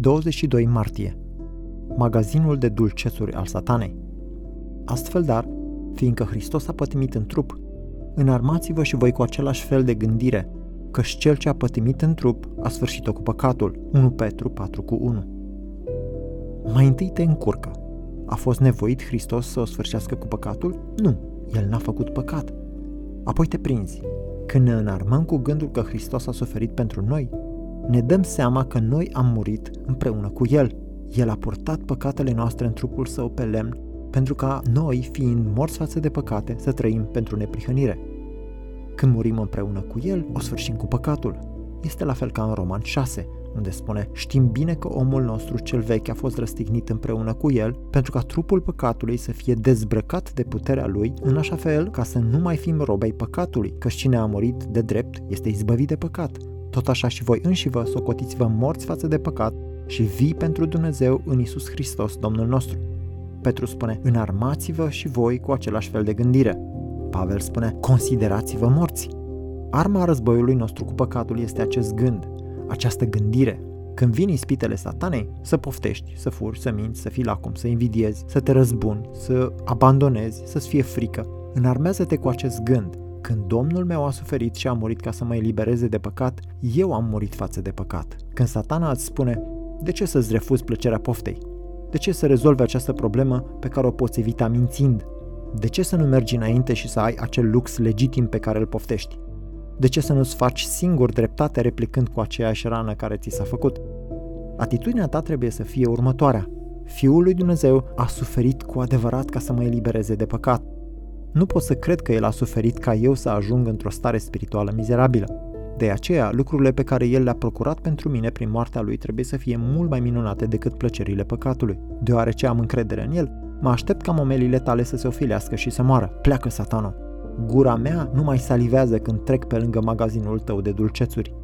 22 martie Magazinul de dulcețuri al satanei Astfel dar, fiindcă Hristos a pătimit în trup, înarmați-vă și voi cu același fel de gândire, căci cel ce a pătimit în trup a sfârșit-o cu păcatul. 1 Petru 4 cu 1 Mai întâi te încurcă. A fost nevoit Hristos să o sfârșească cu păcatul? Nu, El n-a făcut păcat. Apoi te prinzi. Când ne înarmăm cu gândul că Hristos a suferit pentru noi, ne dăm seama că noi am murit împreună cu El. El a purtat păcatele noastre în trupul său pe lemn, pentru ca noi, fiind morți față de păcate, să trăim pentru neprihănire. Când murim împreună cu El, o sfârșim cu păcatul. Este la fel ca în Roman 6, unde spune Știm bine că omul nostru cel vechi a fost răstignit împreună cu el pentru ca trupul păcatului să fie dezbrăcat de puterea lui în așa fel ca să nu mai fim robei păcatului, că cine a murit de drept este izbăvit de păcat. Tot așa și voi înși vă socotiți-vă morți față de păcat și vii pentru Dumnezeu în Isus Hristos, Domnul nostru. Petru spune, înarmați-vă și voi cu același fel de gândire. Pavel spune, considerați-vă morți. Arma războiului nostru cu păcatul este acest gând, această gândire. Când vin ispitele satanei, să poftești, să furi, să minți, să fii lacom, să invidiezi, să te răzbuni, să abandonezi, să-ți fie frică. Înarmează-te cu acest gând. Când Domnul meu a suferit și a murit ca să mă elibereze de păcat, eu am murit față de păcat. Când satana îți spune, de ce să-ți refuzi plăcerea poftei? De ce să rezolvi această problemă pe care o poți evita mințind? De ce să nu mergi înainte și să ai acel lux legitim pe care îl poftești? De ce să nu-ți faci singur dreptate replicând cu aceeași rană care ți s-a făcut? Atitudinea ta trebuie să fie următoarea. Fiul lui Dumnezeu a suferit cu adevărat ca să mă elibereze de păcat. Nu pot să cred că el a suferit ca eu să ajung într-o stare spirituală mizerabilă. De aceea, lucrurile pe care el le-a procurat pentru mine prin moartea lui trebuie să fie mult mai minunate decât plăcerile păcatului. Deoarece am încredere în el, mă aștept ca momelile tale să se ofilească și să moară. Pleacă, satana! Gura mea nu mai salivează când trec pe lângă magazinul tău de dulcețuri.